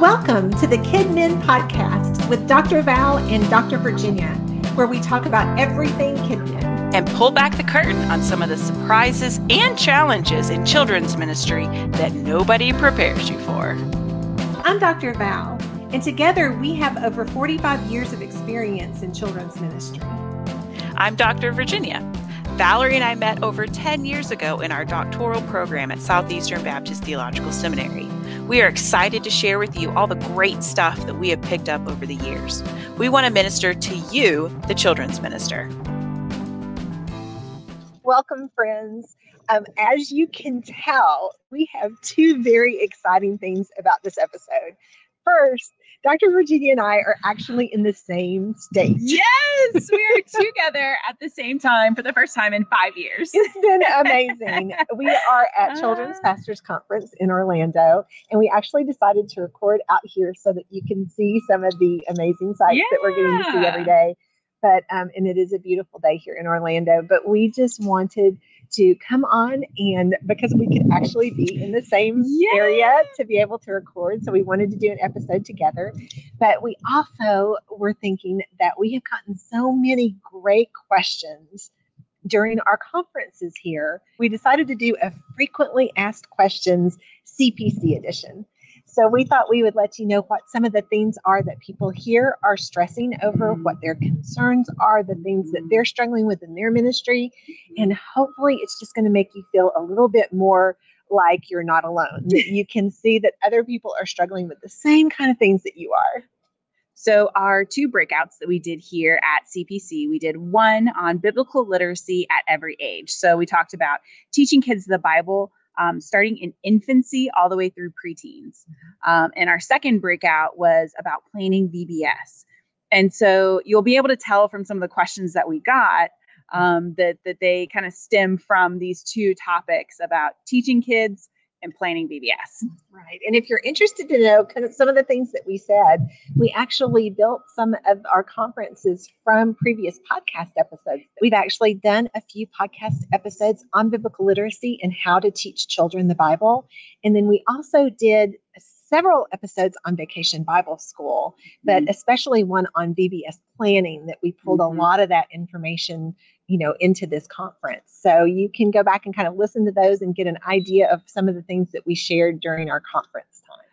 Welcome to the KidMin Podcast with Dr. Val and Dr. Virginia, where we talk about everything KidMin. And pull back the curtain on some of the surprises and challenges in children's ministry that nobody prepares you for. I'm Dr. Val, and together we have over 45 years of experience in children's ministry. I'm Dr. Virginia. Valerie and I met over 10 years ago in our doctoral program at Southeastern Baptist Theological Seminary. We are excited to share with you all the great stuff that we have picked up over the years. We want to minister to you, the children's minister. Welcome, friends. Um, as you can tell, we have two very exciting things about this episode. First, Dr. Virginia and I are actually in the same state. Yes, we are together at the same time for the first time in five years. It's been amazing. we are at Children's Ah. Pastors Conference in Orlando, and we actually decided to record out here so that you can see some of the amazing sights that we're getting to see every day. But um, and it is a beautiful day here in Orlando. But we just wanted to come on and because we could actually be in the same Yeah. area to be able to record, so we wanted to do an episode together. But we also were thinking that we have gotten so many great questions during our conferences here. We decided to do a frequently asked questions CPC edition. So we thought we would let you know what some of the things are that people here are stressing over, what their concerns are, the things that they're struggling with in their ministry. And hopefully it's just going to make you feel a little bit more like you're not alone. You can see that other people are struggling with the same kind of things that you are. So, our two breakouts that we did here at CPC, we did one on biblical literacy at every age. So, we talked about teaching kids the Bible um, starting in infancy all the way through preteens. Um, and our second breakout was about planning VBS. And so, you'll be able to tell from some of the questions that we got um, that, that they kind of stem from these two topics about teaching kids and planning VBS. Right. And if you're interested to know kind of some of the things that we said, we actually built some of our conferences from previous podcast episodes. We've actually done a few podcast episodes on biblical literacy and how to teach children the Bible. And then we also did several episodes on vacation Bible school, but especially one on VBS planning that we pulled Mhm. a lot of that information you know into this conference so you can go back and kind of listen to those and get an idea of some of the things that we shared during our conference time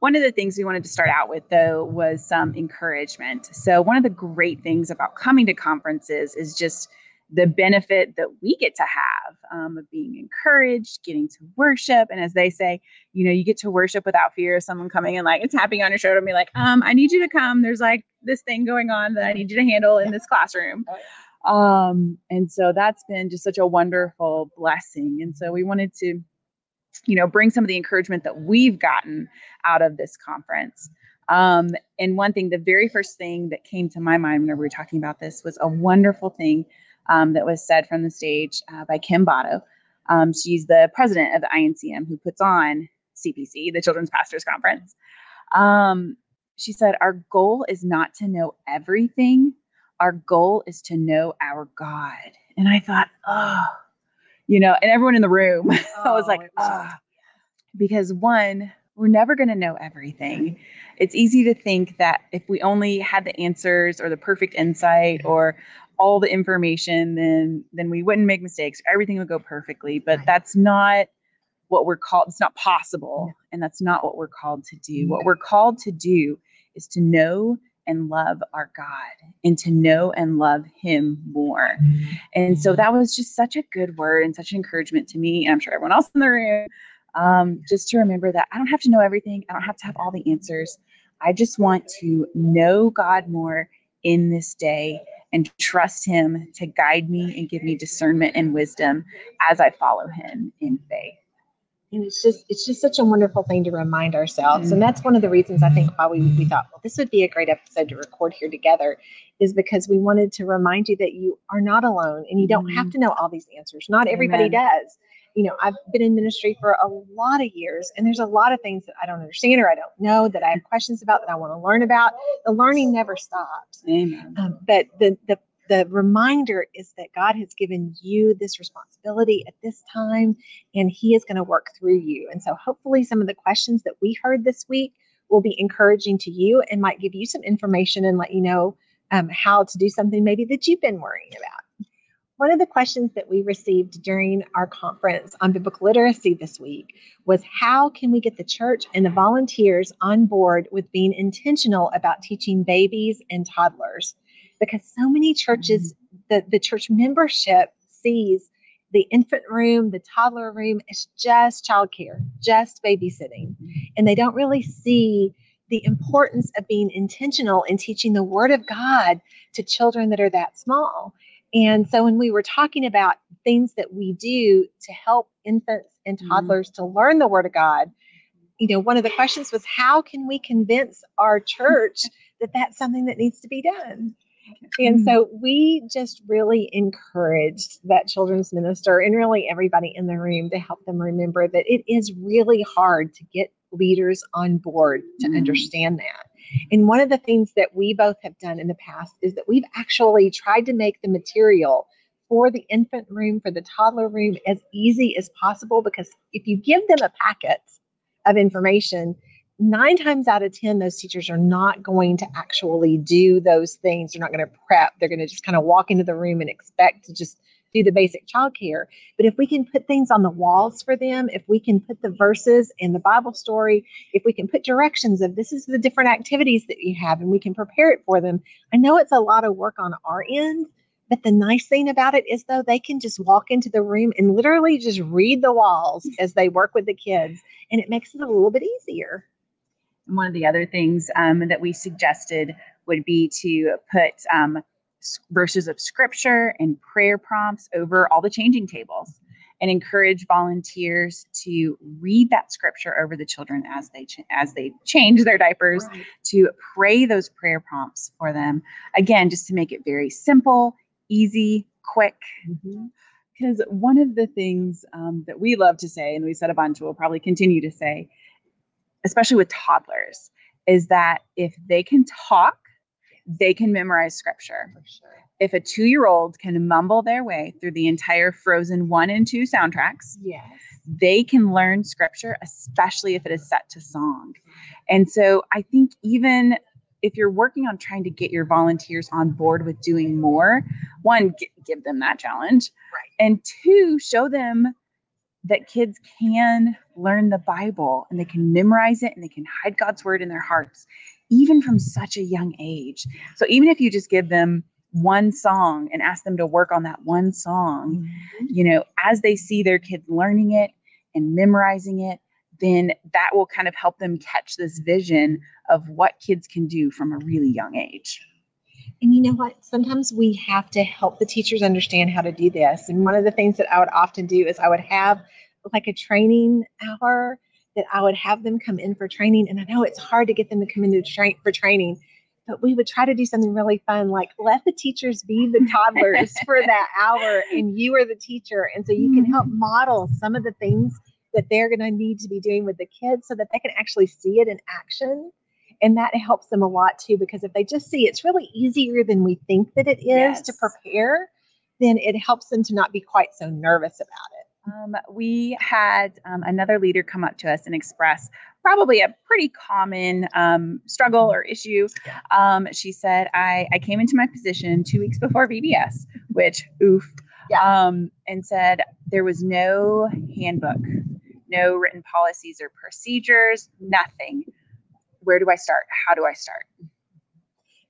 One of the things we wanted to start out with, though, was some encouragement. So, one of the great things about coming to conferences is just the benefit that we get to have um, of being encouraged, getting to worship. And as they say, you know, you get to worship without fear of someone coming and like and tapping on your shoulder and be like, um, I need you to come. There's like this thing going on that I need you to handle in this classroom. Um, and so that's been just such a wonderful blessing. And so we wanted to, you know, bring some of the encouragement that we've gotten out of this conference. Um, and one thing, the very first thing that came to my mind whenever we were talking about this was a wonderful thing um, that was said from the stage uh, by Kim Botto. Um, she's the president of the INCM who puts on CPC, the Children's Pastors Conference. Um, she said, Our goal is not to know everything, our goal is to know our God. And I thought, oh, you know, and everyone in the room, I was Oh, like, it was just- ah, because one, we're never going to know everything. It's easy to think that if we only had the answers or the perfect insight or all the information, then then we wouldn't make mistakes. Everything would go perfectly. But that's not what we're called. It's not possible, and that's not what we're called to do. What we're called to do is to know and love our God and to know and love Him more. And so that was just such a good word and such an encouragement to me, and I'm sure everyone else in the room, um, just to remember that I don't have to know everything. I don't have to have all the answers. I just want to know God more in this day and trust Him to guide me and give me discernment and wisdom as I follow Him in faith. And it's just it's just such a wonderful thing to remind ourselves. And that's one of the reasons i think why we, we thought well this would be a great episode to record here together is because we wanted to remind you that you are not alone and you don't have to know all these answers. Not everybody Amen. does. You know i've been in ministry for a lot of years and there's a lot of things that i don't understand or i don't know that i have questions about that i want to learn about. The learning never stops. Amen. um, but the, the the reminder is that God has given you this responsibility at this time, and He is going to work through you. And so, hopefully, some of the questions that we heard this week will be encouraging to you and might give you some information and let you know um, how to do something maybe that you've been worrying about. One of the questions that we received during our conference on biblical literacy this week was how can we get the church and the volunteers on board with being intentional about teaching babies and toddlers? Because so many churches, the, the church membership sees the infant room, the toddler room is just childcare, just babysitting. And they don't really see the importance of being intentional in teaching the word of God to children that are that small. And so when we were talking about things that we do to help infants and Mhm. toddlers to learn the word of God, you know, one of the questions was how can we convince our church that that's something that needs to be done? And so we just really encouraged that children's minister and really everybody in the room to help them remember that it is really hard to get leaders on board to Mhm. understand that. And one of the things that we both have done in the past is that we've actually tried to make the material for the infant room, for the toddler room, as easy as possible because if you give them a packet of information, nine times out of 10, those teachers are not going to actually do those things. They're not going to prep. They're going to just kind of walk into the room and expect to just do the basic childcare. But if we can put things on the walls for them, if we can put the verses in the Bible story, if we can put directions of this is the different activities that you have and we can prepare it for them, I know it's a lot of work on our end. But the nice thing about it is, though, they can just walk into the room and literally just read the walls as they work with the kids, and it makes it a little bit easier. One of the other things um, that we suggested would be to put um, verses of scripture and prayer prompts over all the changing tables and encourage volunteers to read that scripture over the children as they ch- as they change their diapers to pray those prayer prompts for them. Again just to make it very simple easy quick. Because one of the things um, that we love to say, and we said a bunch, we'll probably continue to say, especially with toddlers, is that if they can talk, they can memorize scripture. For sure. If a two year old can mumble their way through the entire Frozen 1 and 2 soundtracks, Yes. they can learn scripture, especially if it is set to song. And so I think even if you're working on trying to get your volunteers on board with doing more, one, g- give them that challenge. Right. And two, show them that kids can learn the Bible and they can memorize it and they can hide God's word in their hearts, even from such a young age. So even if you just give them one song and ask them to work on that one song, mm-hmm. you know, as they see their kids learning it and memorizing it, then that will kind of help them catch this vision of what kids can do from a really young age. And you know what? Sometimes we have to help the teachers understand how to do this. And one of the things that I would often do is I would have like a training hour that I would have them come in for training. And I know it's hard to get them to come into train for training, but we would try to do something really fun, like let the teachers be the toddlers for that hour, and you are the teacher. And so you can help mm-hmm. model some of the things that they're going to need to be doing with the kids so that they can actually see it in action and that helps them a lot too because if they just see it's really easier than we think that it is to prepare then it helps them to not be quite so nervous about it Um, we had um, another leader come up to us and express probably a pretty common um, struggle or issue. Um, she said, I, I came into my position two weeks before VBS, which, oof. Yeah. Um, and said there was no handbook, no written policies or procedures, nothing. Where do I start? How do I start?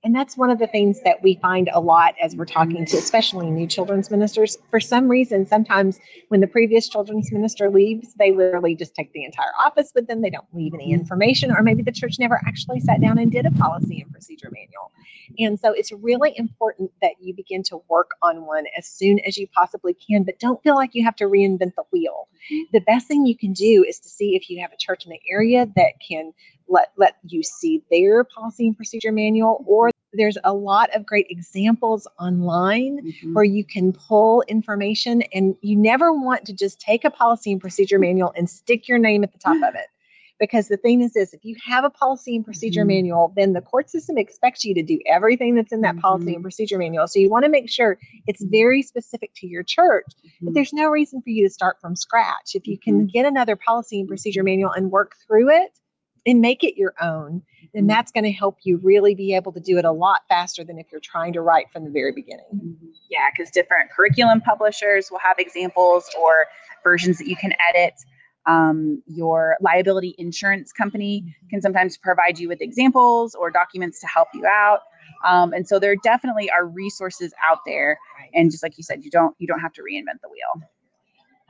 and that's one of the things that we find a lot as we're talking to especially new children's ministers. For some reason sometimes when the previous children's minister leaves they literally just take the entire office with them. They don't leave any information or maybe the church never actually sat down and did a policy and procedure manual. And so it's really important that you begin to work on one as soon as you possibly can but don't feel like you have to reinvent the wheel. Mm-hmm. The best thing you can do is to see if you have a church in the area that can let let you see their policy and procedure manual mm-hmm. or there's a lot of great examples online mm-hmm. where you can pull information and you never want to just take a policy and procedure manual and stick your name at the top of it. Because the thing is this if you have a policy and procedure Mhm. manual then the court system expects you to do everything that's in that policy Mhm. and mm-hmm. procedure manual. So you want to make sure it's very specific to your church but there's no reason for you to start from scratch. If you can get another policy and procedure manual and work through it and make it your own, Mm-hmm. then that's going to help you really be able to do it a lot faster than if you're trying to write from the very beginning. Mm-hmm. Yeah, because different curriculum publishers will have examples or versions that you can edit. Um, your liability insurance company can sometimes provide you with examples or documents to help you out. Um, and so there definitely are resources out there. And just like you said, you don't you don't have to reinvent the wheel.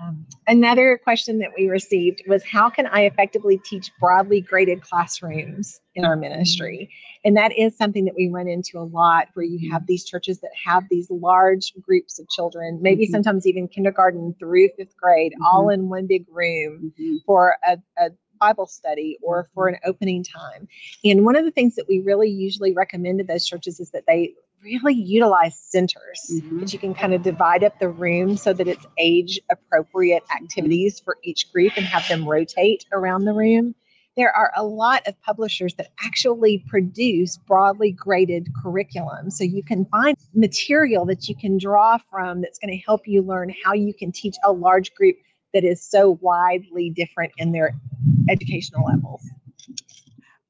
Um, another question that we received was how can I effectively teach broadly graded classrooms in our ministry? And that is something that we run into a lot where you have these churches that have these large groups of children, maybe Mhm. sometimes even kindergarten through fifth grade, all in one big room for a, a Bible study or for an opening time. And one of the things that we really usually recommend to those churches is that they really utilize centers Mhm. that you can kind of divide up the room so that it's age appropriate activities for each group and have them rotate around the room. There are a lot of publishers that actually produce broadly graded curriculum. So you can find material that you can draw from that's going to help you learn how you can teach a large group that is so widely different in their educational levels.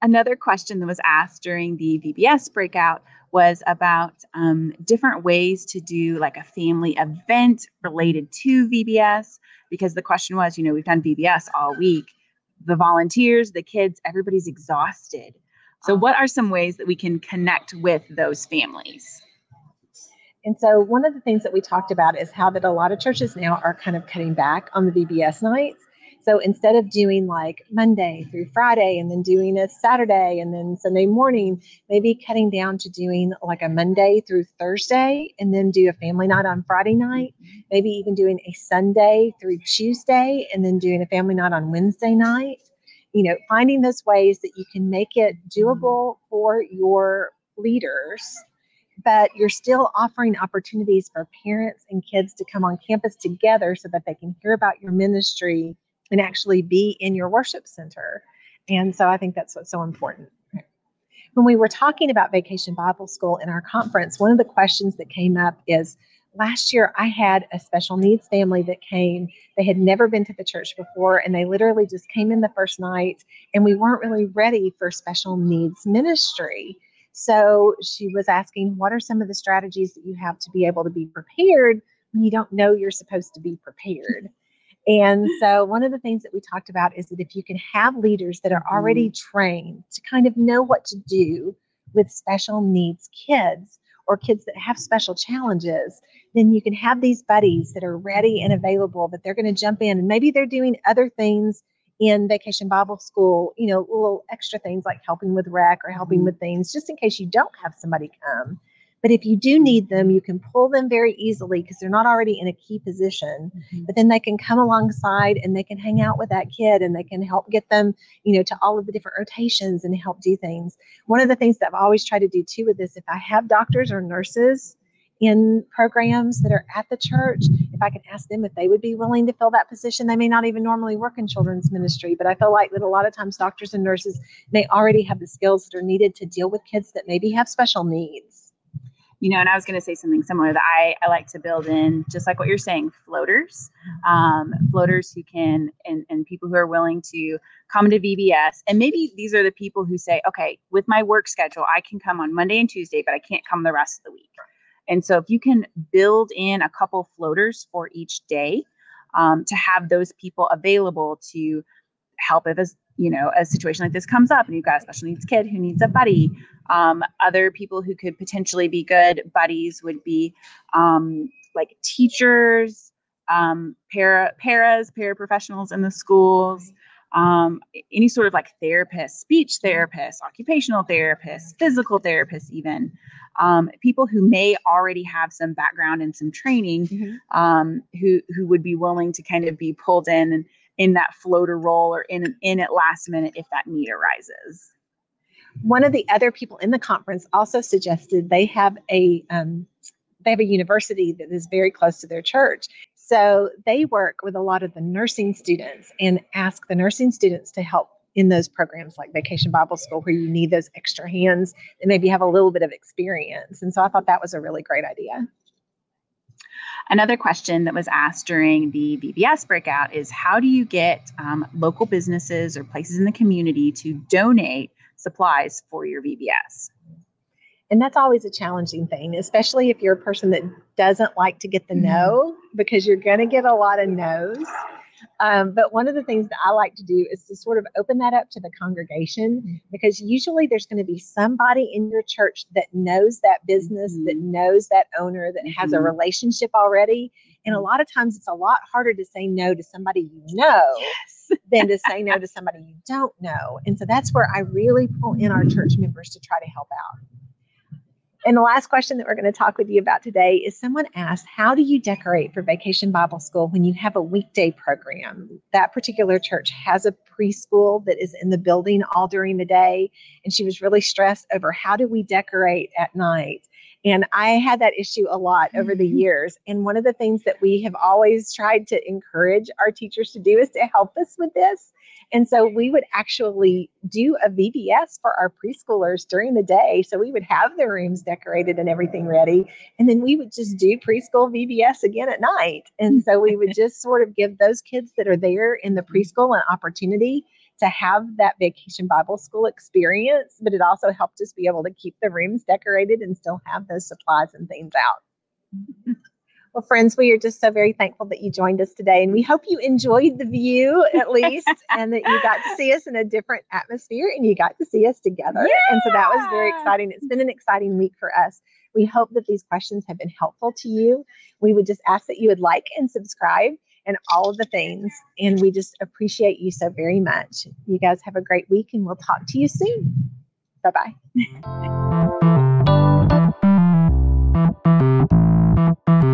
Another question that was asked during the VBS breakout was about um, different ways to do like a family event related to VBS. Because the question was, you know, we've done VBS all week. The volunteers, the kids, everybody's exhausted. So, what are some ways that we can connect with those families? And so one of the things that we talked about is how that a lot of churches now are kind of cutting back on the VBS nights. So instead of doing like Monday through Friday and then doing a Saturday and then Sunday morning, maybe cutting down to doing like a Monday through Thursday and then do a family night on Friday night, maybe even doing a Sunday through Tuesday and then doing a family night on Wednesday night. You know, finding those ways that you can make it doable for your leaders but you're still offering opportunities for parents and kids to come on campus together so that they can hear about your ministry and actually be in your worship center. And so I think that's what's so important. When we were talking about Vacation Bible School in our conference, one of the questions that came up is last year I had a special needs family that came. They had never been to the church before, and they literally just came in the first night, and we weren't really ready for special needs ministry. So she was asking, What are some of the strategies that you have to be able to be prepared when you don't know you're supposed to be prepared? And so, one of the things that we talked about is that if you can have leaders that are already mm. trained to kind of know what to do with special needs kids or kids that have special challenges, then you can have these buddies that are ready and available that they're going to jump in. And maybe they're doing other things in vacation Bible school, you know, little extra things like helping with rec or helping mm-hmm. with things, just in case you don't have somebody come. But if you do need them, you can pull them very easily because they're not already in a key position. Mm-hmm. But then they can come alongside and they can hang out with that kid and they can help get them, you know, to all of the different rotations and help do things. One of the things that I've always tried to do too with this, if I have doctors or nurses in programs that are at the church, if I could ask them if they would be willing to fill that position, they may not even normally work in children's ministry, but I feel like that a lot of times doctors and nurses may already have the skills that are needed to deal with kids that maybe have special needs. you know, and I was going to say something similar that I, I like to build in, just like what you're saying, floaters, um, floaters who can, and, and people who are willing to come to VBS. And maybe these are the people who say, okay, with my work schedule, I can come on Monday and Tuesday, but I can't come the rest of the week. And so if you can build in a couple floaters for each day um, to have those people available to help if a, you know, a situation like this comes up and you've got a special needs kid who needs a buddy, um, other people who could potentially be good buddies would be um, like teachers, um, para, paras, paraprofessionals in the schools, um, any sort of like therapist, speech therapist, occupational therapist, physical therapist, even um, people who may already have some background and some training, um, who who would be willing to kind of be pulled in and in that floater role or in in at last minute if that need arises. One of the other people in the conference also suggested they have a um, they have a university that is very close to their church. So they work with a lot of the nursing students and ask the nursing students to help in those programs like Vacation Bible School, where you need those extra hands and maybe have a little bit of experience. And so I thought that was a really great idea. Another question that was asked during the VBS breakout is how do you get um, local businesses or places in the community to donate supplies for your VBS? And that's always a challenging thing, especially if you're a person that doesn't like to get the Mhm. no, because you're going to get a lot of no's. Um, but one of the things that I like to do is to sort of open that up to the congregation because usually there's going to be somebody in your church that knows that business, that knows that owner, that has a Mhm. relationship already. And a lot of times it's a lot harder to say no to somebody you know than to say no to somebody you don't know. And so that's where I really pull in our church members to try to help out. And the last question that we're going to talk with you about today is someone asked, How do you decorate for Vacation Bible School when you have a weekday program? That particular church has a preschool that is in the building all during the day. And she was really stressed over how do we decorate at night? And I had that issue a lot over the mm-hmm. years. And one of the things that we have always tried to encourage our teachers to do is to help us with this. And so we would actually do a VBS for our preschoolers during the day. So we would have their rooms decorated and everything ready. And then we would just do preschool VBS again at night. And so we would just sort of give those kids that are there in the preschool an opportunity to have that vacation Bible school experience. But it also helped us be able to keep the rooms decorated and still have those supplies and things out. Well, friends, we are just so very thankful that you joined us today. And we hope you enjoyed the view at least and that you got to see us in a different atmosphere and you got to see us together. And so that was very exciting. It's been an exciting week for us. We hope that these questions have been helpful to you. We would just ask that you would like and subscribe and all of the things. And we just appreciate you so very much. You guys have a great week and we'll talk to you soon. Bye bye.